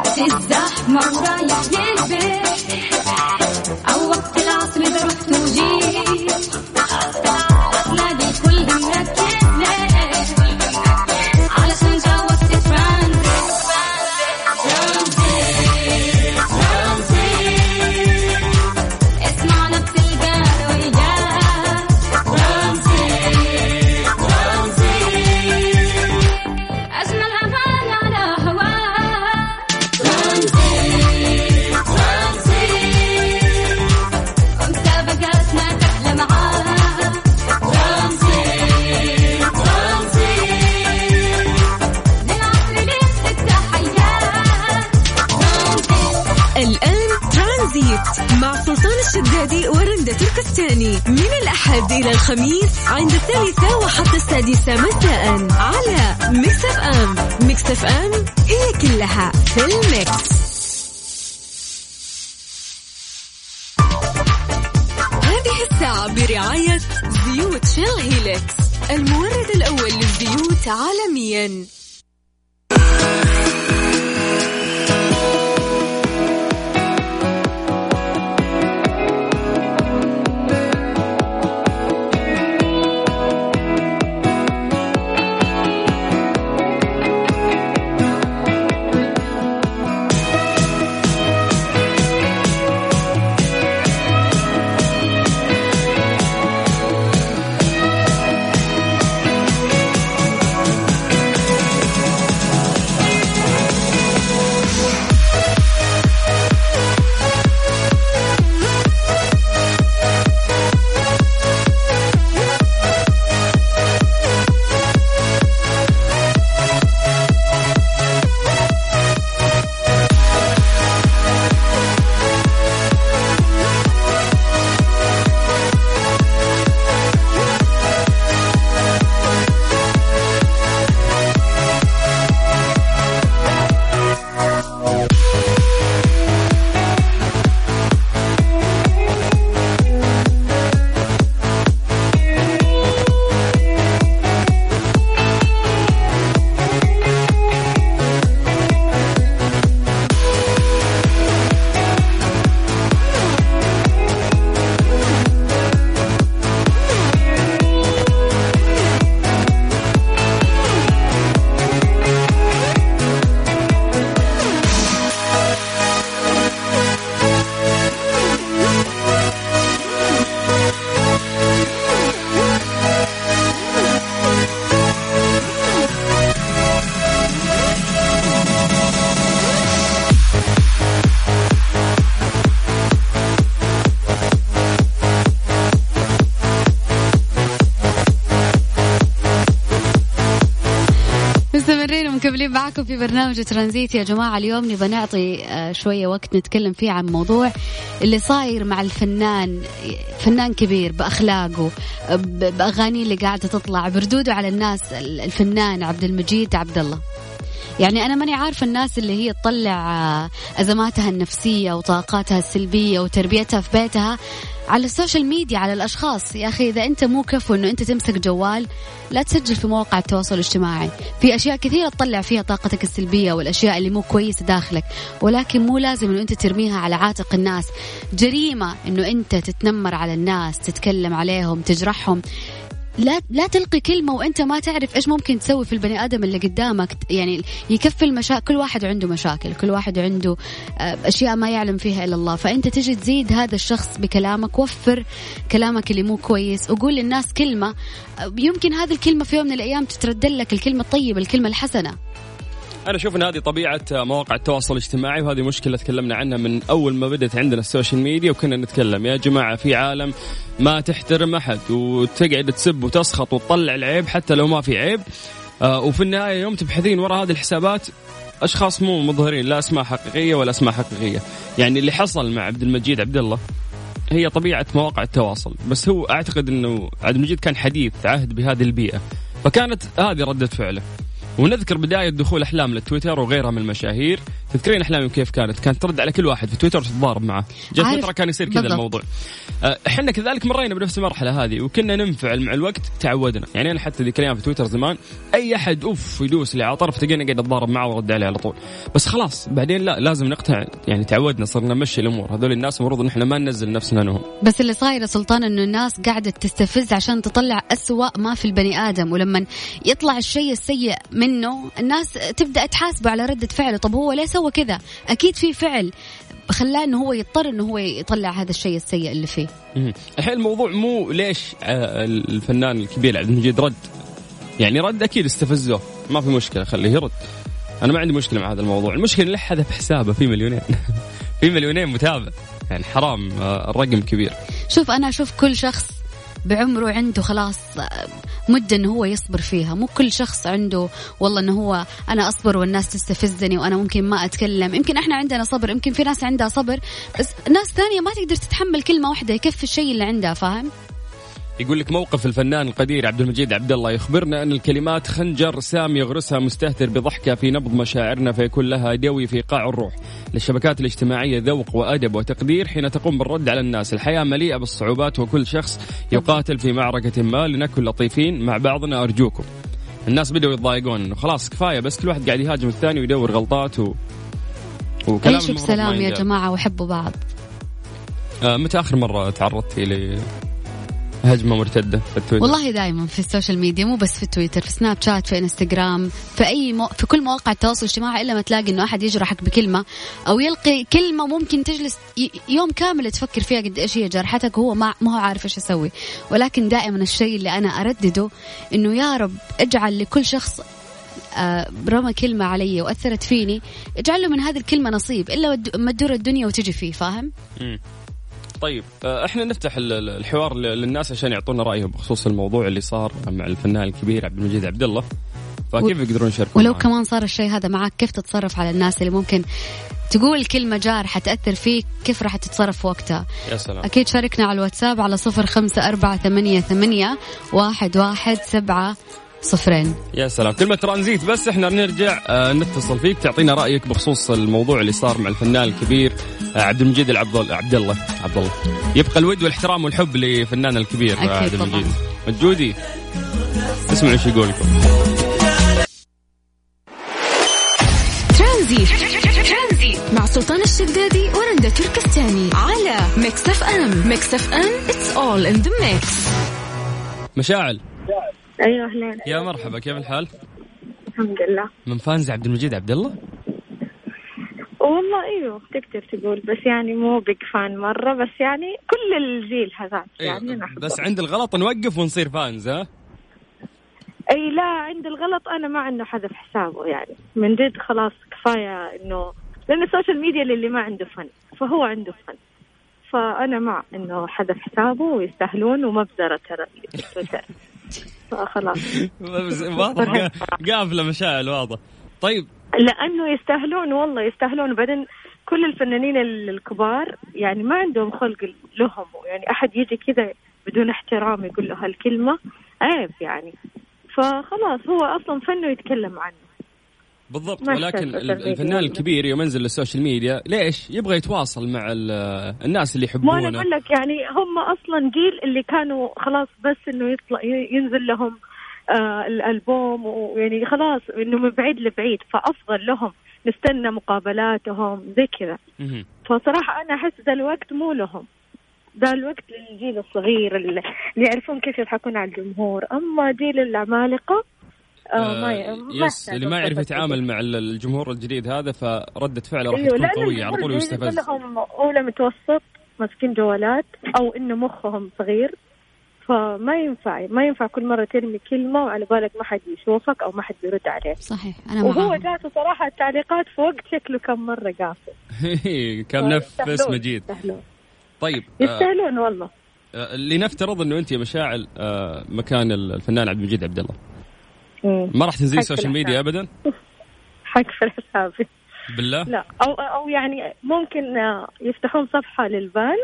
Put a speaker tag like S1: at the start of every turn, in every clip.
S1: وقت الزحمة ورايح للبيت
S2: برعاية زيوت شيل هيلكس المورد الأول للزيوت عالميا.
S3: ومكملين معكم في برنامج ترانزيت يا جماعة. اليوم نبغى نعطي آه، شوية وقت نتكلم فيه عن موضوع اللي صاير مع الفنان فنان كبير بأخلاقه ب- بأغانيه اللي قاعدة تطلع بردوده على الناس الفنان عبد المجيد عبد الله يعني أنا ماني عارفة الناس اللي هي تطلع آه، أزماتها النفسية وطاقاتها السلبية وتربيتها في بيتها. على ال social media على الأشخاص. يا أخي إذا أنت مو كفو أنه أنت تمسك جوال لا تسجل في مواقع التواصل الاجتماعي. في أشياء كثيرة تطلع فيها طاقتك السلبية والأشياء اللي مو كويسة داخلك ولكن مو لازم أنه أنت ترميها على عاتق الناس. جريمة أنه أنت تتنمر على الناس تتكلم عليهم تجرحهم. لا لا تلقي كلمة وأنت ما تعرف إيش ممكن تسوي في البني آدم اللي قدامك. يعني يكفي المشاكل كل واحد عنده مشاكل كل واحد عنده آه، أشياء ما يعلم فيها إلا الله. فأنت تجي تزيد هذا الشخص بكلامك وفر كلامك اللي مو كويس وقول للناس كلمة آه، يمكن هذه الكلمة في يوم من الأيام تتردد لك الكلمة الطيبة الكلمة الحسنة.
S4: أنا أشوف إن هذه طبيعة مواقع التواصل الاجتماعي وهذه مشكلة تكلمنا عنها من أول ما بدأت عندنا ال social media وكنا نتكلم يا جماعة في عالم ما تحترم أحد وتقعد تسب وتسخط وتطلع العيب حتى لو ما في عيب. آه وفي النهاية يوم تبحثين وراء هذه الحسابات أشخاص مو مظهرين لا أسماء حقيقية ولا أسماء حقيقية. يعني اللي حصل مع عبد المجيد عبد الله هي طبيعة مواقع التواصل. بس هو أعتقد إنه عبد المجيد كان حديث عهد بهذه البيئة فكانت هذه ردة فعله. ونذكر بداية دخول أحلام للتويتر وغيرها من المشاهير. تذكرين أحلامي كيف كانت؟ كانت ترد على كل واحد في تويتر وتتضارب معه، جت فتره كان يصير كذا. الموضوع. آه، إحنا كذلك مرينا بنفس المرحلة هذه وكنا ننفعل مع الوقت تعودنا، يعني أنا حتى ذيك الأيام في تويتر زمان أي أحد أوف يدوس لي على طرف تلقيني قاعد أتضارب معه وأرد عليه على طول. بس خلاص بعدين لا لازم نقطع يعني تعودنا صرنا نمشي الأمور، هذول الناس المفروض إن إحنا ما ننزل نفسنا أنهم
S3: بس اللي صاير يا سلطان إنه الناس قاعدة تستفز عشان تطلع أسوأ ما في البني آدم ولما يطلع الشيء السيء منه الناس تبدأ تحاسبه على ردة فعله طب هو ليه سوى كذا. أكيد في فعل خلاه إنه هو يضطر إنه هو يطلع هذا الشيء السيء اللي فيه.
S4: الحين الموضوع مو ليش آه، الفنان الكبير عبد المجيد رد؟ يعني رد أكيد استفزوه ما في مشكلة خليه يرد. أنا ما عندي مشكلة مع هذا الموضوع. المشكلة اللي حذف حسابه في مليونين. في مليونين متابع. يعني حرام آه، الرقم كبير.
S3: شوف أنا أشوف كل شخص بعمره عنده خلاص مدة إنه هو يصبر فيها. مو كل شخص عنده والله إنه هو أنا أصبر والناس تستفزني وأنا ممكن ما أتكلم. يمكن إحنا عندنا صبر يمكن في ناس عندها صبر بس ناس ثانية ما تقدر تتحمل كلمة واحدة يكفي الشيء اللي عندها فاهم؟
S4: يقول لك موقف الفنان القدير عبد المجيد عبد الله يخبرنا أن الكلمات خنجر سام يغرسها مستهتر بضحكة في نبض مشاعرنا فيكون لها دوي في قاع الروح. للشبكات الاجتماعية ذوق وأدب وتقدير حين تقوم بالرد على الناس، الحياة مليئة بالصعوبات وكل شخص يقاتل في معركة ما لنكن لطيفين مع بعضنا أرجوكم. الناس بدأوا يتضايقون انه خلاص كفاية بس كل واحد قاعد يهاجم الثاني ويدور غلطات و... وكلام
S3: عيشوا بسلام يا. جماعة وحبوا بعض
S4: آه متى آخر مرة تعرضتي ل هجمة مرتدة في التويتر؟
S3: والله دائما في ال social media مو بس في تويتر في سناب شات في انستغرام في أي مو... في كل مواقع التواصل الاجتماعي إلا ما تلاقي إنه أحد يجرحك بكلمة أو يلقي كلمة ممكن تجلس ي... يوم كامل تفكر فيها قد إيش هي جرحتك وهو ما ما هو عارف إيش يسوي ولكن دائما الشيء اللي أنا أردده إنه يا رب اجعل لكل شخص آه، رمى كلمة علي وأثرت فيني اجعل له من هذه الكلمة نصيب إلا ما تدور الدنيا وتجي فيه فاهم.
S4: طيب آه، إحنا نفتح ال- ال- الحوار للناس عشان يعطونا رأيهم بخصوص الموضوع اللي صار مع الفنان الكبير عبد المجيد عبد الله. فكيف يقدرون يشاركون
S3: ولو
S4: معنا؟
S3: كمان صار الشيء هذا معك كيف تتصرف على الناس اللي ممكن تقول كلمة جارحة تأثر فيك كيف راح تتصرف وقتها؟
S4: يا سلام.
S3: أكيد شاركنا على الواتساب على صفر خمسة أربعة ثمانية, ثمانية واحد, واحد سبعة صفرين.
S4: يا سلام. كلمة ترانزيت بس إحنا نرجع آه، نتصل فيك تعطينا رأيك بخصوص الموضوع اللي صار مع الفنان الكبير آه، عبد المجيد العبد عبد الله عبد الله يبقى الود والإحترام والحب لفنان الكبير آه، عبد. المجيد. مجودي اسمعوا إيش يقول لكم.
S2: ترانزيت. مع سلطان الشدادي ورندا تركستاني. على Mix FM. Mix FM it's all in the mix.
S4: مشاعل.
S5: أيوه اهلين
S4: يا مرحبا كيف الحال؟
S5: الحمد لله
S4: من fans عبد المجيد عبد الله؟
S5: والله أيوه تقدر تقول بس يعني مو big fan مرة بس يعني كل الجيل هذاك يعني
S4: إيه
S5: أحبه.
S4: بس عند الغلط نوقف ونصير fans ها؟
S5: أي لا عند الغلط أنا مع انه حذف حسابه يعني من جد خلاص كفاية إنه لأن ال social media للي ما عنده فن فهو عنده فن فأنا مع إنه حذف حسابه ويستاهلون ومبذره ترى تويتر فخلاص
S4: بس واضح. قا- قافله مشاعل واضح. طيب.
S5: لأنه يستاهلون والله يستاهلون. بعدين كل الفنانين ال- الكبار يعني ما عندهم خلق لهم. يعني أحد يجي كذا بدون احترام يقول له هالكلمة. عيب يعني. فخلاص هو أصلا فنه يتكلم عنه.
S4: بالضبط ولكن الفنان
S5: والله.
S4: الكبير يوم ينزل للسوشيال ميديا ليش؟ يبغى يتواصل مع ال- الناس اللي
S5: ما أنا
S4: يحبونه
S5: أقول لك يعني هم أصلا جيل اللي كانوا خلاص بس إنه يطلع ينزل لهم آه الألبوم ويعني خلاص إنه من بعيد لبعيد فأفضل لهم نستنى مقابلاتهم زي كذا
S4: مهم.
S5: فصراحة أنا أحس ذا الوقت مو لهم ذا الوقت للجيل الصغير اللي يعرفون كيف يضحكون على الجمهور أما جيل العمالقة آه
S4: آه
S5: ما
S4: يس اللي ما يعرف يتعامل. مع ال- الجمهور الجديد هذا فردة فعله راح تكون
S5: لا
S4: قوية على طول ويستفز
S5: لهم أولى متوسط ماسكين جوالات أو إنه مخهم صغير فما ينفع ما ينفع كل مرة ترمي كلمة وعلى بالك ما حد يشوفك أو ما حد بيرد عليك.
S3: صحيح أنا
S5: وهو جاته صراحة التعليقات في وقت شكله كم مرة قافل.
S4: كم نفس مجيد.
S5: يستاهلون.
S4: طيب آه
S5: يستاهلون والله.
S4: آه، لنفترض إنه أنت يا مشاعل مكان الفنان عبد المجيد عبد الله. ما راح تنزلي ال social
S5: media.
S4: ابدا؟
S5: حق في حسابي
S4: بالله؟
S5: لا. أو أو يعني ممكن آه، يفتحون صفحة للفان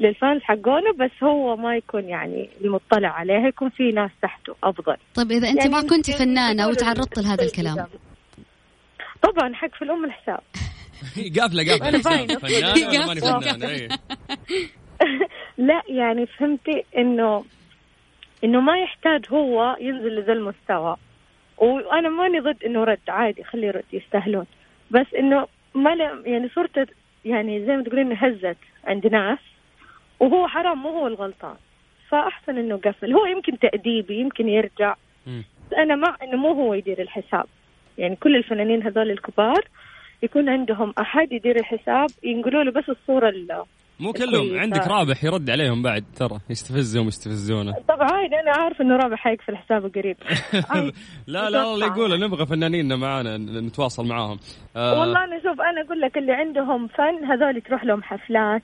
S5: للفانز حقونه بس هو ما يكون يعني المطلع عليها يكون في ناس تحته أفضل.
S3: طيب إذا أنت
S5: يعني
S3: ما كنت فنانة
S5: يقولوا
S3: وتعرضت لهذا الكلام.
S5: طبعا حق في الأم الحساب. قافلة قافلة.
S4: فنانة ولا ماني. فنانة إيه.
S5: لا يعني فهمتي إنه إنه ما يحتاج هو ينزل لذا المستوى. وأنا ماني ضد إنه رد عادي خليه يرد يستاهلون. بس إنه ما يعني صورته يعني زي ما تقولين هزت عند ناس وهو حرام مو هو الغلطان. فأحسن إنه قفل. هو يمكن تأديبي يمكن يرجع. بس أنا مع إنه مو هو يدير الحساب. يعني كل الفنانين هذول الكبار يكون عندهم أحد يدير الحساب ينقلوا له بس الصورة ال-
S4: مو كلهم
S5: كويس.
S4: عندك رابح يرد عليهم بعد ترى يستفزهم يستفزونه
S5: طبعا عادي أنا عارف إنه رابح حيقفل حسابه قريب.
S4: لا لا والله يقولوا نبغى فنانيننا معانا نتواصل معاهم آه
S5: والله أنا شوف أنا أقول لك اللي عندهم فن هذول تروح لهم حفلات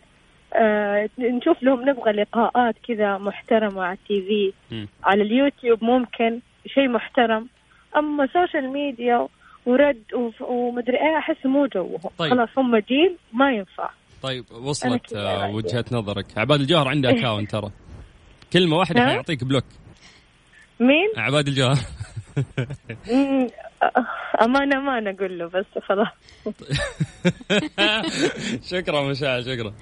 S5: آه نشوف لهم نبغى لقاءات كذا محترمة على ال
S4: TV.
S5: على اليوتيوب ممكن شيء محترم أما social media ورد ومدري إيه أحس مو جوهم
S4: طيب.
S5: خلاص هم جيل ما ينفع
S4: طيب وصلت آه. وجهة نظرك. عباد الجوهر عنده account ترى. كلمة واحدة
S5: نعم؟
S4: حيعطيك بلوك.
S5: مين؟
S4: عباد الجوهر.
S5: ما أنا أقول له بس خلاص.
S4: شكرا مشاعر شكرا.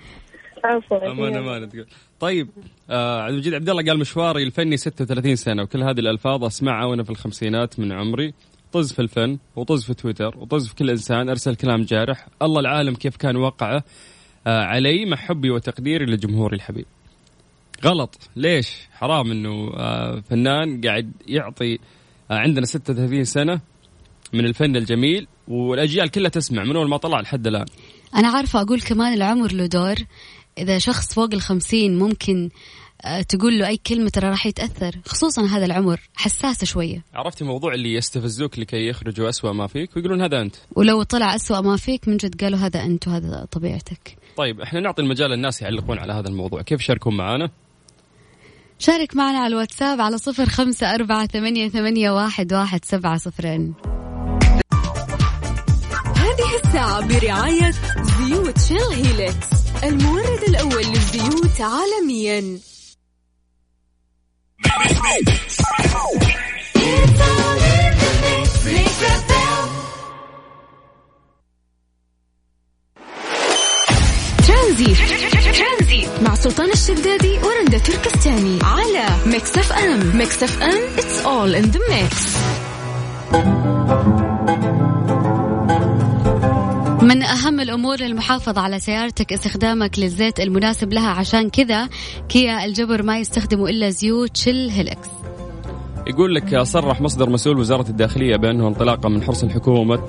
S5: عفوا
S4: أمانة أمانة تقول. طيب آه عبد المجيد عبد الله قال مشواري الفني 36 سنة وكل هذه الألفاظ أسمعها وأنا في الخمسينات من عمري. طز في الفن وطز في تويتر وطز في كل إنسان أرسل كلام جارح. الله العالم كيف كان وقعه. علي مع حبي وتقديري لجمهوري الحبيب. غلط. ليش؟ حرام إنه آه فنان قاعد يعطي آه عندنا 36 سنة من الفن الجميل والأجيال كلها تسمع من أول ما طلع لحد الآن.
S3: أنا عارفة أقول كمان العمر له دور. إذا شخص فوق الخمسين ممكن آه، تقول له أي كلمة ترى راح يتأثر. خصوصا هذا العمر. حساسة شوية.
S4: عرفتي موضوع اللي يستفزوك لكي يخرجوا أسوأ ما فيك ويقولون هذا أنت؟
S3: ولو طلع أسوأ ما فيك من جد قالوا هذا أنت وهذا طبيعتك.
S4: طيب إحنا نعطي المجال للناس يعلقون على هذا الموضوع. كيف يشاركون معنا
S3: شارك معنا على الواتساب على صفر خمسة أربعة ثمانية, ثمانية واحد, واحد سبعة صفرين.
S2: هذه الساعة برعاية زيوت شيل هيلكس المورد الأول للزيوت عالميا. Mix FM it's all in the mix.
S3: من أهم الأمور المحافظة على سيارتك استخدامك للزيت المناسب لها عشان كذا كيا الجبر ما يستخدموا إلا زيوت Shell Helix
S4: يقول لك صرح مصدر مسؤول وزارة الداخلية بأنه انطلاقا من حرص الحكومة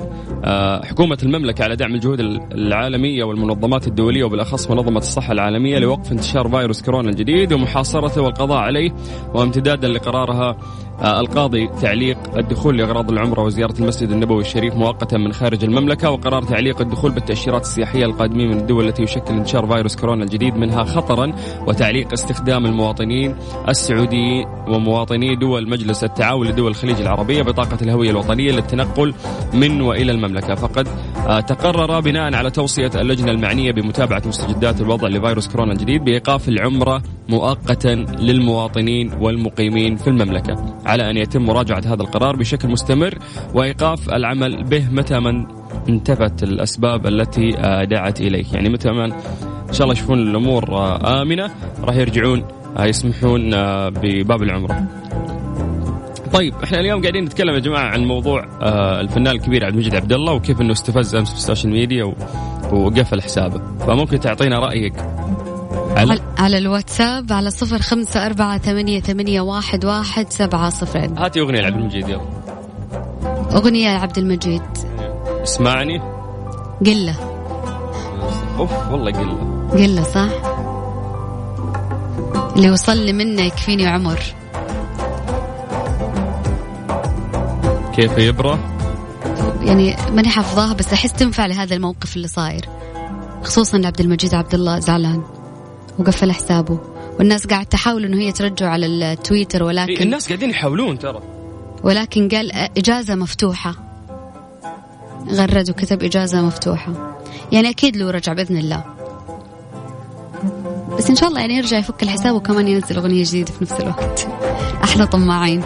S4: آه، حكومة المملكة على دعم الجهود العالمية والمنظمات الدولية وبالأخص منظمة الصحة العالمية لوقف انتشار فيروس كورونا الجديد ومحاصرته والقضاء عليه وامتدادا لقرارها القاضي تعليق الدخول لأغراض العمرة وزيارة المسجد النبوي الشريف مؤقتا من خارج المملكة وقرار تعليق الدخول بالتأشيرات السياحية القادمين من الدول التي يشكل انتشار فيروس كورونا الجديد منها خطرا وتعليق استخدام المواطنين السعوديين ومواطني دول مجلس التعاون لدول الخليج العربية بطاقة الهوية الوطنية للتنقل من وإلى المملكة. فقد آه، تقرر بناء على توصية اللجنة المعنية بمتابعة مستجدات الوضع لفيروس كورونا الجديد بإيقاف العمرة مؤقتا للمواطنين والمقيمين في المملكة على أن يتم مراجعة هذا القرار بشكل مستمر وإيقاف العمل به متى من انتفت الأسباب التي آه، دعت إليه. يعني متى من إن شاء الله يشوفون الأمور آه، آمنة راح يرجعون آه، يسمحون آه، بباب العمرة. طيب إحنا اليوم قاعدين نتكلم يا جماعة عن موضوع آه الفنان الكبير عبد المجيد عبد الله وكيف إنه استفز أمس في السوشيال ميديا و... وقفل حسابه. فممكن تعطينا رأيك. على
S3: على- الواتساب على صفر خمسة أربعة ثمانية, ثمانية واحد, واحد سبعة صفرين
S4: هاتي أغنية لعبد المجيد يلا.
S3: أغنية لعبد المجيد.
S4: اسمعني.
S3: قلة.
S4: أوف والله قلة.
S3: قلة صح؟ اللي وصل لي منه يكفيني عمر.
S4: كيف يبرى؟
S3: يعني ماني حافظاها بس أحس تنفع لهذا الموقف اللي صاير. خصوصا عبد المجيد عبد الله زعلان وقفل حسابه. والناس قاعد تحاول إنه هي ترجعه على التويتر
S4: إيه،
S3: ولكن
S4: الناس قاعدين يحاولون ترى.
S3: ولكن قال إجازة مفتوحة. غرد وكتب إجازة مفتوحة. يعني أكيد له رجع بإذن الله. بس إن شاء الله يعني يرجع يفك الحساب وكمان ينزل أغنية جديدة في نفس الوقت. أحلى طماعين.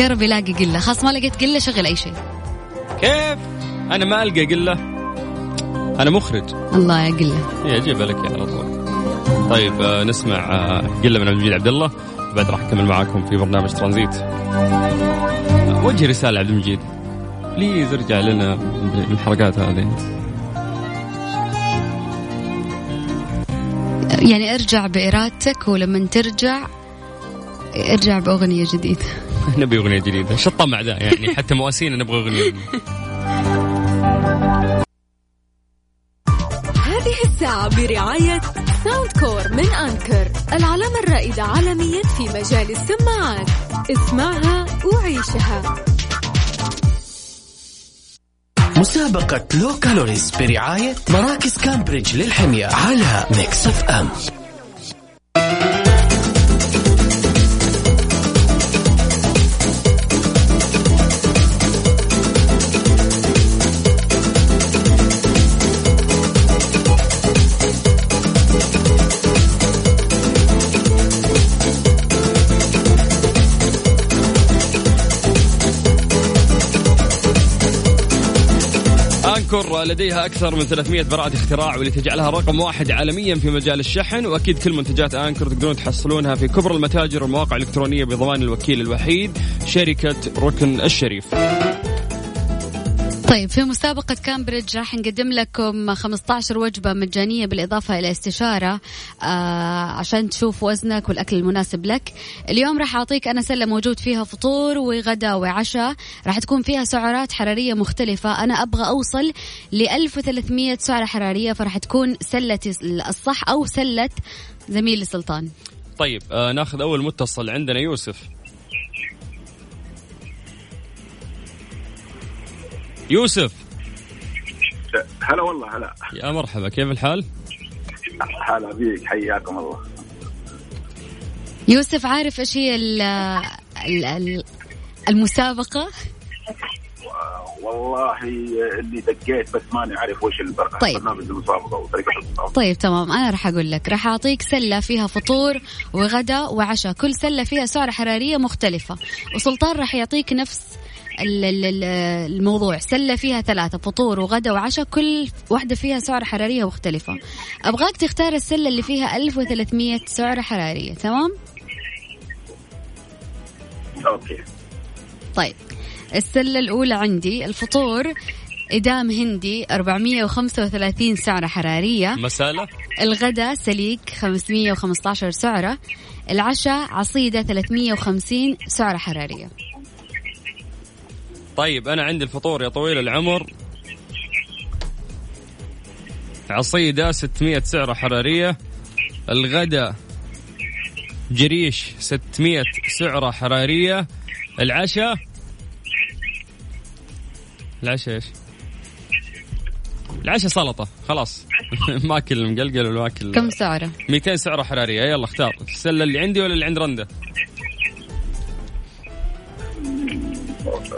S3: يا رب يلاقي قلة. خلاص ما لقيت قلة شغل أي شيء.
S4: كيف؟ أنا ما ألقى قلة. أنا مخرج.
S3: الله
S4: يا أجيب لك على طول. طيب آه، نسمع آه، قلة من عبد المجيد عبد الله. بعد راح أكمل معاكم في برنامج ترانزيت. آه، وجه رسالة عبد المجيد. بليز ارجع لنا بالحلقات هذه.
S3: يعني ارجع بإرادتك ولما ترجع ارجع بأغنية جديدة.
S4: نبي أغنية جديدة. شو الطمع ذا يعني. حتى مواسينا نبغى أغنية
S2: هذه الساعة برعاية Soundcore من Anker العلامة الرائدة عالميا في مجال السماعات. اسمعها وعيشها.
S6: مسابقة low calories برعاية مراكز كامبريدج للحمية على Mix FM
S4: انكر لديها أكثر من 300 براءة اختراع واللي تجعلها رقم واحد عالميا في مجال الشحن وأكيد كل منتجات أنكر تقدرون تحصلونها في كبرى المتاجر والمواقع الإلكترونية بضمان الوكيل الوحيد شركة ركن الشريف.
S3: طيب في مسابقة كامبريدج راح نقدم لكم 15 وجبة مجانية بالإضافة إلى استشارة آه عشان تشوف وزنك والأكل المناسب لك. اليوم راح أعطيك أنا سلة موجود فيها فطور وغدا وعشاء. راح تكون فيها سعرات حرارية مختلفة. أنا أبغى أوصل ل 1300 سعرة حرارية فراح تكون سلة الصح أو سلة زميلي سلطان
S4: طيب آه ناخذ أول متصل عندنا يوسف. يوسف.
S7: هلا والله هلا.
S4: يا مرحبا كيف الحال؟
S7: هلا بيك حياكم الله.
S3: يوسف عارف إيش هي ال- ال- ال- المسابقة؟
S7: والله اللي دقيت بس ماني عارف وش البر-
S3: طيب.
S7: برنامج المسابقة وطريقة المسابقة.
S3: طيب تمام. أنا راح أقول لك راح أعطيك سلة فيها فطور وغدا وعشاء كل سلة فيها سعره حرارية مختلفة وسلطان راح يعطيك نفس الموضوع. سلة فيها ثلاثة فطور وغدا وعشاء كل واحدة فيها سعره حرارية مختلفة. أبغاك تختار السلة اللي فيها 1300 سعره حرارية تمام؟
S7: أوكي.
S3: طيب السلة الأولى عندي الفطور إدام هندي 435 سعرة حرارية.
S4: مسألة؟
S3: الغداء سليك 515 سعرة. العشاء عصيدة 350 سعرة حرارية.
S4: طيب أنا عندي الفطور يا طويل العمر. عصيدة 600 سعرة حرارية. الغداء جريش 600 سعرة حرارية. العشاء؟ العشاء إيش؟ العشاء سلطة خلاص. ما اكل مقلقل ولا اكل
S3: كم سعرة؟
S4: 200 سعرة حرارية. يلا اختار. السلة اللي عندي ولا اللي عند رندة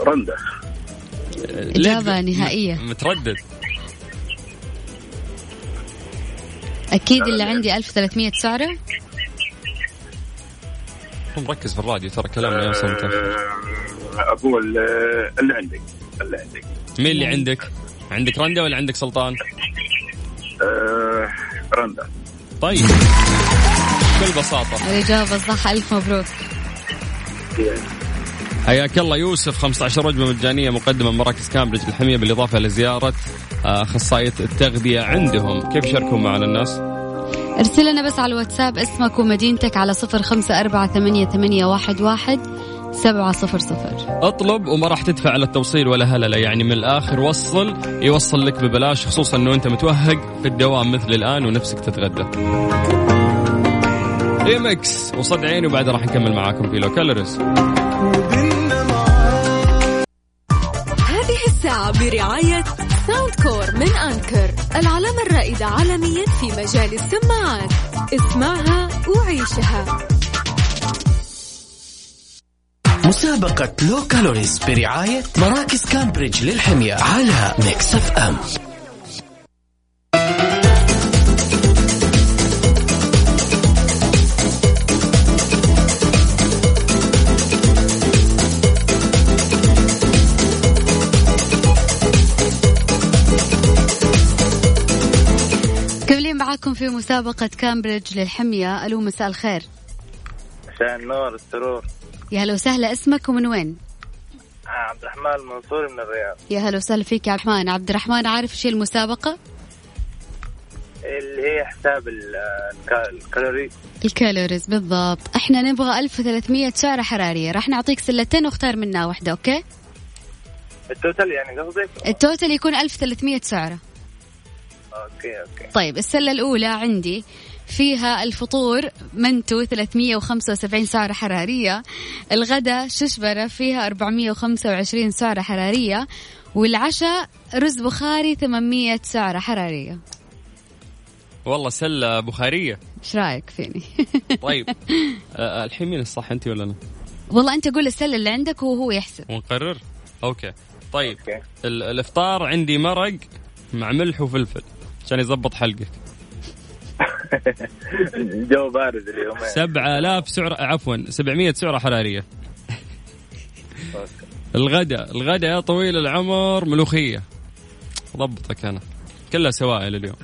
S7: رنده.
S3: إجابة نهائية.
S4: متردد.
S3: أكيد اللي عندي 1300 سعرة.
S4: مركز في الراديو ترى كلامنا يوصل
S7: آه، أقول آه، اللي عندك اللي عندك.
S4: مين اللي عندك؟ عندك رندة ولا عندك سلطان؟
S7: آه، رنده.
S4: طيب. بكل بساطة.
S3: الإجابة صح ألف مبروك.
S4: حياك الله يوسف 15 وجبة مجانية مقدمة من مراكز كامبريدج الحمية بالإضافة لزيارة آه، أخصائية التغذية عندهم. كيف يشاركون معنا الناس؟
S3: ارسل لنا بس على الواتساب اسمك ومدينتك على صفر خمسة أربعة ثمانية, ثمانية واحد, واحد سبعة صفر صفر.
S4: اطلب وما راح تدفع على التوصيل ولا هللة يعني من الآخر وصل يوصل لك ببلاش خصوصا أنه أنت متوهق في الدوام مثل الآن ونفسك تتغدى. ايمكس وصد عيني وبعدها راح نكمل معاكم في
S2: low الساعة برعاية Soundcore من Anker العلامة الرائدة عالميا في مجال السماعات. اسمعها وعيشها.
S6: مسابقة low calories برعاية مراكز كامبريدج للحمية على
S3: Mix FM. مسابقة كامبريدج للحمية ألو مساء الخير
S8: مساء النور السرور
S3: يا هلا وسهلا اسمك ومن وين؟
S8: آه، عبد الرحمن المنصوري من الرياض
S3: يا هلا وسهلا فيك يا عبد الرحمن عبد الرحمن عارف هي المسابقة؟
S8: اللي هي حساب ال- الكا- الكالوري
S3: ال calories بالضبط إحنا نبغى 1300 سعرة حرارية راح نعطيك سلتين واختار منها واحدة okay؟
S8: ال total يعني قصدك؟
S3: ال total يكون 1300 سعرة
S8: okay okay.
S3: طيب السلة الأولى عندي فيها الفطور منتو 375 سعرة حرارية. الغداء ششبرة فيها 425 سعرة حرارية. والعشاء رز بخاري 800 سعرة حرارية.
S4: والله سلة بخارية.
S3: إيش رأيك فيني؟
S4: طيب. آه، الحين مين الصح انت ولا أنا؟
S3: والله أنت قول السلة اللي عندك وهو يحسب.
S4: ونقرر؟ okay. طيب.
S8: okay.
S4: ال- الإفطار عندي مرق مع ملح وفلفل. عشان يضبط حلقك.
S8: الجو بارد اليومين
S4: 7000 سعر عفوا 700 سعرة حرارية. الغداء الغداء يا طويل العمر ملوخية. ضبطك أنا. كلها سوائل اليوم.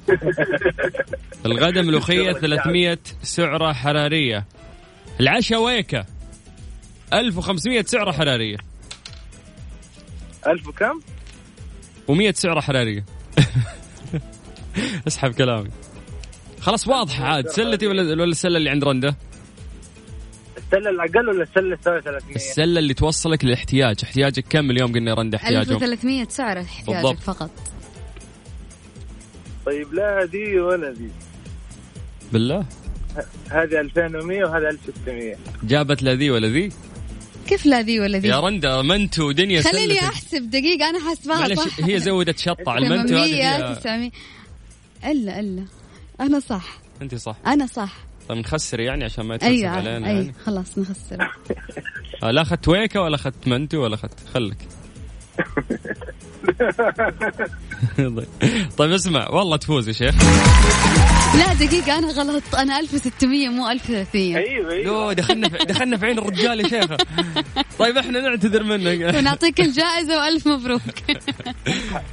S4: الغداء ملوخية 300 سعرة حرارية. العشاء ويكه 1500 سعرة حرارية.
S8: ألف وكم؟
S4: و100 سعرة حرارية. اسحب كلامي خلاص واضحه عاد. سلتي ولا ولا السلة اللي عند رنده
S8: السلة الأقل ولا تساوي 300؟
S4: السلة اللي توصلك للاحتياج. احتياجك كم اليوم قلنا رنده احتياجهم
S3: 1300 سعرة احتياجك
S4: بالضبط.
S3: فقط.
S8: طيب لا دي ولا دي
S4: بالله؟
S8: هذه 2100 وهذا 1600
S4: جابت لا ذي ولا ذي؟
S3: كيف لا ذي ولا ذي؟
S4: يا رنده منتو دنيا
S3: خليني. أحسب دقيقة حاسباها
S4: معلش
S3: صح.
S4: هي زودت شطة على المنتو هذه
S3: 800
S4: فيها-
S3: 900 إلا إلا. أنا صح.
S4: انت صح.
S3: أنا صح.
S4: طيب نخسر يعني عشان ما يتفلسف
S3: أيوه
S4: علينا
S3: أي.
S4: يعني.
S3: خلاص نخسر.
S4: آه، لا أخذت ويكه ولا أخذت منتو ولا أخذت خلك. طيب اسمع والله تفوز يا شيخ.
S3: لا دقيقة أنا غلطت. أنا 1600 مو 1300
S8: أيوه
S4: أيوه. دخلنا في دخلنا في عين الرجال يا شيخة. طيب إحنا نعتذر منك.
S3: ونعطيك الجائزة وألف مبروك.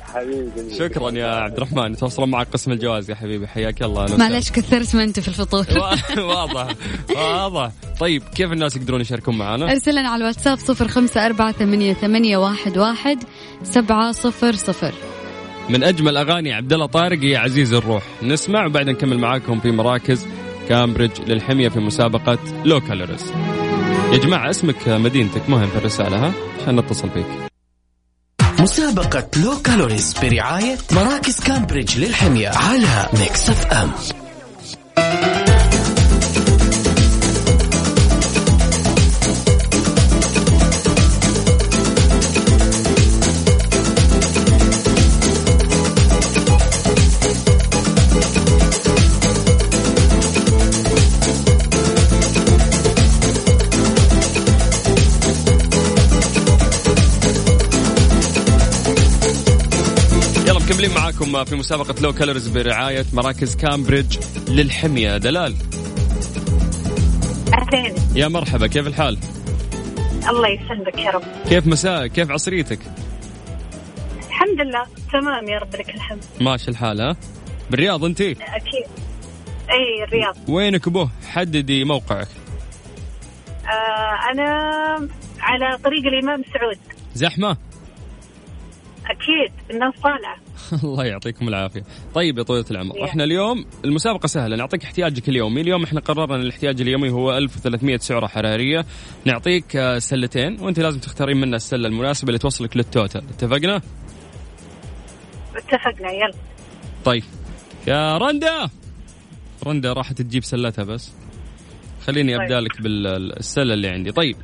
S8: حبيبي
S4: شكرا يا عبد الرحمن. يتواصلون معك قسم الجوائز يا حبيبي. حياك الله.
S3: معلش كثرت ما أنت في الفطور.
S4: واضح واضح. طيب كيف الناس يقدرون يشاركون معنا؟
S3: ارسل لنا على الواتساب 054881 واحد, سبعة صفر صفر.
S4: من أجمل أغاني عبد الله طارق يا عزيز الروح. نسمع وبعدين نكمل معاكم في مراكز كامبريدج للحمية في مسابقة low calories يا جماعة اسمك مدينتك مهم في الرسالة ها؟ عشان نتصل فيك
S6: مسابقة low calories برعاية مراكز كامبريدج للحمية على
S4: Mix FM. معاكم في مسابقة low calories برعاية مراكز كامبريدج للحمية دلال
S5: أهلين
S4: يا مرحبا كيف الحال؟
S5: الله يسلمك يا رب
S4: كيف مساء كيف عصريتك؟
S5: الحمد لله تمام يا رب لك الحمد
S4: ماشي الحال ها؟ بالرياض أنت؟
S5: أكيد أي الرياض
S4: وينك أبوه؟ حددي موقعك
S5: آه أنا على طريق الإمام سعود
S4: زحمة؟
S5: أكيد الناس طالعة
S4: الله يعطيكم العافية. طيب يا طويلة العمر، إحنا اليوم المسابقة سهلة، نعطيك احتياجك اليومي، اليوم إحنا قررنا الاحتياج اليومي هو 1300 سعرة حرارية، نعطيك آه، سلتين وانت لازم تختارين منها السلة المناسبة اللي توصلك للتوتال، اتفقنا؟
S5: اتفقنا يلا
S4: طيب. يا رندا رندا راحت تجيب سلتها بس. خليني
S5: طيب.
S4: أبدأ لك بالسلة اللي عندي، طيب.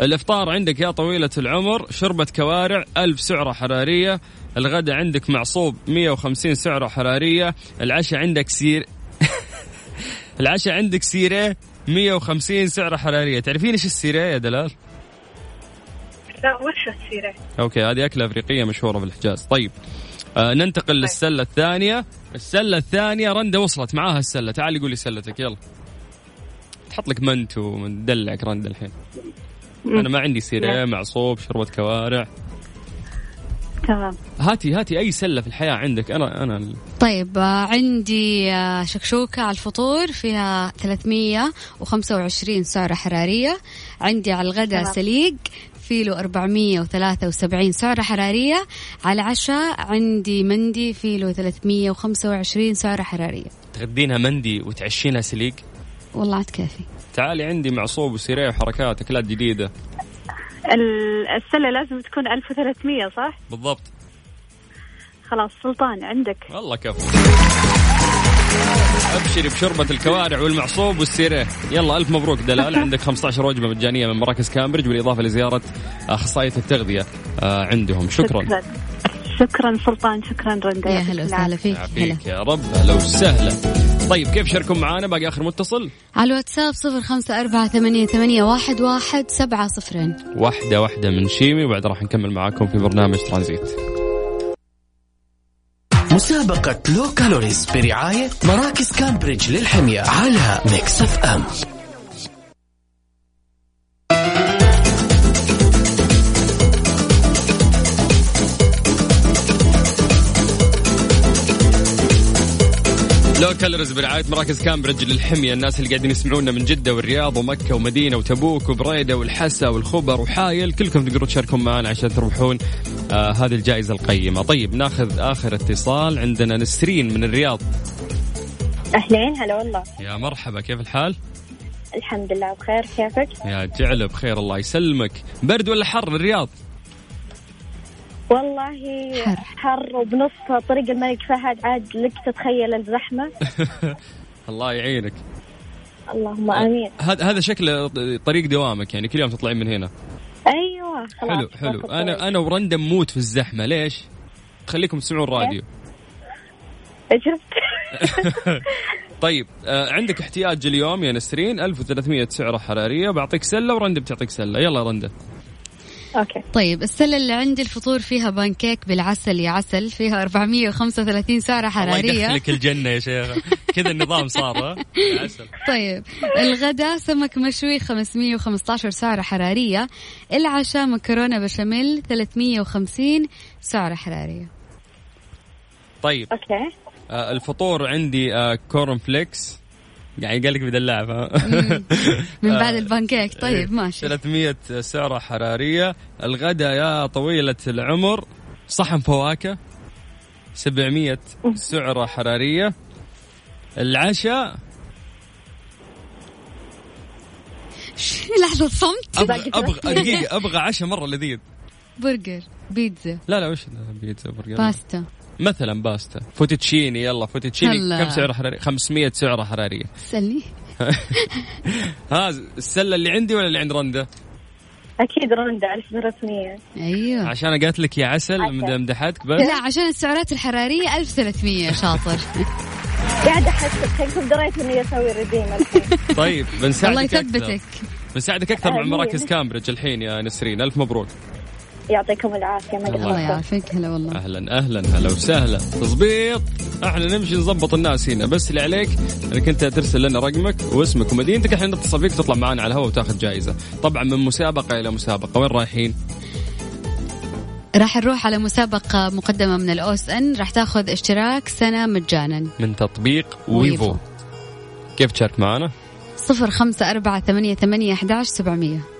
S4: الإفطار عندك يا طويلة العمر شوربة كوارع ألف سعرة حرارية الغداء عندك معصوب 150 سعرة حرارية العشاء عندك سير العشاء عندك سيرة 150 سعرة حرارية. تعرفين إيش السيرة يا دلال؟
S5: لا وش السيرة؟
S4: أوكي هذه أكلة أفريقية مشهورة في الحجاز طيب آه ننتقل للسلة الثانية. السلة الثانية رندة وصلت معاها السلة. تعالي قولي سلتك يلا. تحط لك منتو مدلعك رندة الحين. أنا ما عندي سيرة معصوب شوربة كوارع.
S9: تمام.
S4: هاتي هاتي أي سلة في الحياة عندك. أنا أنا
S3: طيب آه، عندي آه، شكشوكة على الفطور. فيها 325 سعرة حرارية. عندي على الغداء. سليق فيلو 473 سعرة حرارية. على العشاء عندي مندي فيلو 325 سعرة حرارية.
S4: تغدينها مندي وتعشينها سليق؟
S3: والله عاد كافي.
S4: تعالي عندي معصوب وسيريه وحركات اكلات جديده
S9: ال- السلة لازم تكون 1300 صح؟
S4: بالضبط.
S9: خلاص سلطان عندك.
S4: والله كفو. أبشري بشربة الكوارع والمعصوب والسيريه يلا ألف مبروك دلال. عندك 15 وجبة مجانية من مراكز كامبريدج بالإضافة لزيارة أخصائية التغذية آه، عندهم. شكرا.
S9: شكرا. شكرا سلطان. شكرا رندا.
S3: يا هلا. وسهلا فيك.
S4: يا رب. هلا وسهلا. طيب كيف شاركون معانا؟ باقي آخر متصل.
S3: على الواتساب صفر خمسة أربعة ثمانية, ثمانية واحد, واحد سبعة صفرين.
S4: واحدة واحدة من شيمي وبعد راح نكمل معاكم في برنامج ترانزيت.
S6: مسابقة low calories برعاية مراكز كامبريدج للحمية على ميكس اف ام.
S4: low calories برعاية مراكز كامبريدج للحمية الناس اللي قاعدين يسمعونا من جدة والرياض ومكة ومدينة وتبوك وبريدة والحسا والخبر وحايل كلكم تقدروا تشاركون معنا عشان تربحون آه هذه الجائزة القيمة طيب ناخذ آخر اتصال عندنا نسرين من الرياض
S10: أهلين هلا والله
S4: يا مرحبا كيف الحال؟
S10: الحمد لله بخير كيفك؟
S4: يا جعل بخير الله يسلمك برد ولا حر الرياض؟
S10: والله
S3: حر.
S10: حر وبنص طريق الملك فهد عاد لك تتخيل الزحمة.
S4: الله يعينك.
S10: اللهم آمين.
S4: هذا هذا شكل طريق دوامك يعني كل يوم تطلعين من هنا.
S10: أيوة خلاص
S4: حلو حلو.
S10: أنا.
S4: أنا ورندا نموت في الزحمة. ليش؟ خليكم تسمعون الراديو
S10: شفت؟
S4: طيب آه عندك احتياج اليوم يا نسرين. 1300 سعرة حرارية. بعطيك سلة ورندا بتعطيك سلة. يلا رندا
S10: okay.
S3: طيب السلة اللي عندي الفطور فيها بانكيك بالعسل يا عسل فيها 435 سعرة
S4: الله
S3: حرارية.
S4: يدخلك الجنة يا شيخ. كذا النظام صار ها؟ عسل
S3: طيب الغداء سمك مشوي 515 سعرة حرارية العشاء مكرونة بشاميل 350 سعرة حرارية.
S4: طيب.
S10: أوكي.
S4: آه الفطور عندي آه corn flakes يعني قال لك بدلع
S3: من بعد البانكيك. طيب ماشي.
S4: 300 سعرة حرارية. الغداء يا طويلة العمر صحن فواكه 700 سعرة حرارية. العشاء.
S3: لحظة صمت؟
S4: أبغى أبغى دقيقة أبغى عشاء مرة لذيذ.
S3: برجر بيتزا.
S4: لا لا وش بيتزا برجر
S3: باستا.
S4: مثلا باستا. فوتوتشيني يلا فوتوتشيني
S3: هلا.
S4: كم سعره حراري؟ 500 سعرة حرارية.
S3: سلي.
S4: ها السلة اللي عندي ولا اللي عند رندا
S10: أكيد رندا 1300
S3: أيوه.
S4: عشان قالت لك يا عسل. مدحتك بس.
S3: لا عشان السعرات الحرارية 1300 شاطر.
S10: قاعدة أحس كيف دريت إني أسوي redeem الحين
S3: الله
S4: طيب بنساعدك
S3: يثبتك
S4: أكثر. بنساعدك أكثر مع. مراكز كامبريدج الحين يا نسرين. ألف مبروك.
S10: يعطيكم العافية ما
S3: الله. يعافيك. هلا والله.
S4: أهلا أهلا هلا وسهلا. تظبيط إحنا نمشي نظبط الناس هنا. بس اللي عليك إنك أنت ترسل لنا رقمك واسمك ومدينتك. إحنا نتصل فيك تطلع معنا على الهواء وتأخذ جائزة. طبعا من مسابقة إلى مسابقة. وين رايحين؟
S3: راح نروح على مسابقة مقدمة من ال OSN. راح تأخذ اشتراك سنة مجانا.
S4: من تطبيق
S3: ويفو.
S4: ويفو. كيف تشارك معنا؟
S3: صفر خمسة أربعة ثمانية, ثمانية أحداش سبعمية.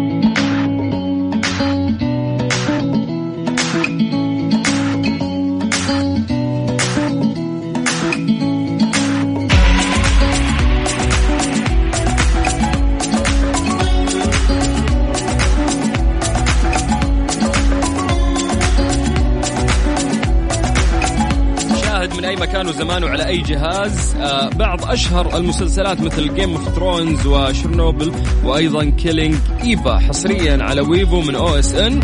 S4: من أي مكان وزمان وعلى أي جهاز. آه بعض أشهر المسلسلات مثل Game of Thrones و Chernobyl وأيضا Killing Eve حصريا على ويفو من OSN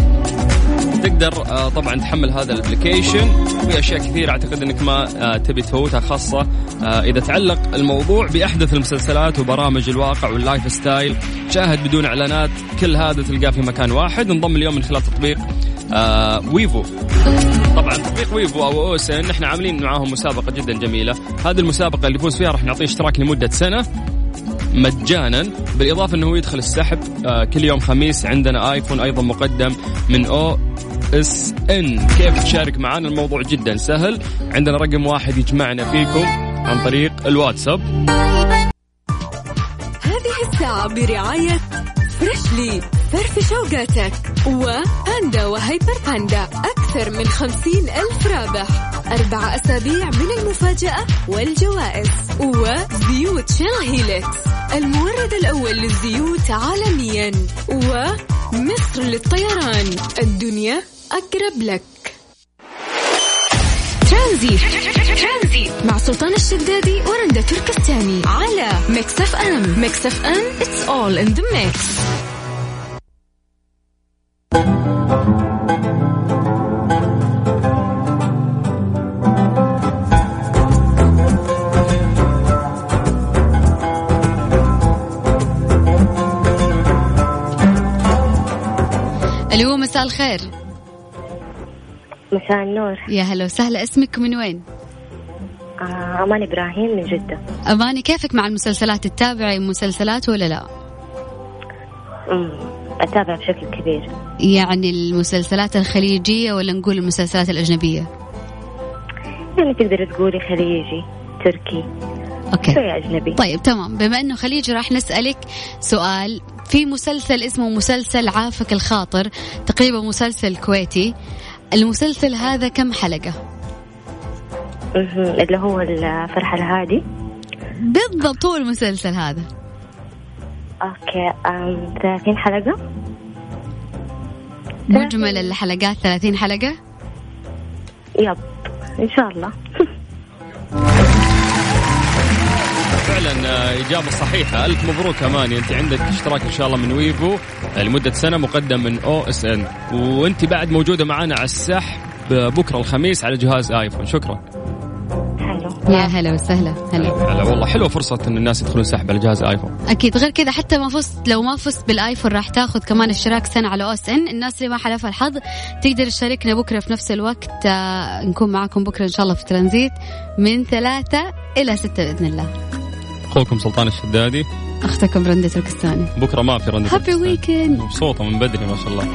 S4: تقدر آه طبعا تحمل هذا ال application. في أشياء كثيرة أعتقد إنك ما آه تبي تفوتها خاصة إذا تعلق الموضوع بأحدث المسلسلات وبرامج الواقع وال lifestyle شاهد بدون إعلانات. كل هذا تلقاه في مكان واحد. انضم اليوم من خلال تطبيق آه ويفو. طبعا تطبيق ويفو أو أوسن إحنا عاملين معاهم مسابقة جدا جميلة. هذه المسابقة اللي يفوز فيها راح نعطيه اشتراك لمدة سنة مجانا بالإضافة إنه هو يدخل السحب آه كل يوم خميس عندنا آيفون أيضا مقدم من أو إس إن. كيف تشارك معنا الموضوع جدا سهل. عندنا رقم واحد يجمعنا فيكم عن طريق الواتساب.
S2: هذه الساعة برعاية فريشلي فرف شوقاتك. وباندا وهيبر باندا أكثر من خمسين ألف رابح. أربع أسابيع من المفاجأة والجوائز. وزيوت شيل هيلكس المورد الأول للزيوت عالميا. ومصر للطيران الدنيا أقرب لك. ترانزيت. مع سلطان الشدادي ورندا تركستاني. على ميكس أف أم. ميكس أف أم it's all in the mix.
S3: مساء الخير.
S10: مساء النور.
S3: يا هلا وسهلا. اسمك من وين؟
S10: آه أمان إبراهيم من جدة.
S3: أماني كيفك مع المسلسلات؟ تتابعي مسلسلات ولا لا؟
S10: أتابع بشكل كبير.
S3: يعني المسلسلات الخليجية ولا نقول المسلسلات الأجنبية؟
S10: يعني تقدر تقولي خليجي تركي.
S3: أوكي.
S10: شوية أجنبي.
S3: طيب تمام. بما إنه خليجي راح نسألك سؤال. في مسلسل اسمه مسلسل عافك الخاطر تقريبا مسلسل كويتي. المسلسل هذا كم
S10: حلقة. اللي هو الفرح الهادي.
S3: بالضبط هو المسلسل هذا.
S10: أوكي أم 30 حلقة؟
S3: مجمل الحلقات 30 حلقة؟
S10: يب إن شاء الله.
S4: فعلا آه، إجابة صحيحة. ألف مبروك أماني. أنت عندك اشتراك إن شاء الله من ويفو آه، لمدة سنة مقدم من OSN. وأنت بعد موجودة معنا على السحب بكرة الخميس على جهاز آيفون. شكرا.
S3: يا هلا وسهلا. هلا.
S4: هلا والله. حلوة فرصة أن الناس يدخلون سحب على جهاز آيفون.
S3: أكيد. غير كذا حتى ما فزت لو ما فزت بالآيفون راح تاخذ كمان اشتراك سنة على OSN. الناس اللي ما حالفها الحظ تقدر تشاركنا بكرة في نفس الوقت. آه، نكون معاكم بكرة إن شاء الله في ترانزيت من ثلاثة إلى ستة بإذن الله.
S4: أخوكم سلطان الشدادي.
S3: أختكم رندة تركستاني.
S4: بكرة ما في رندة
S3: هابي ويكند
S4: مبسوطة من بدري ما شاء الله.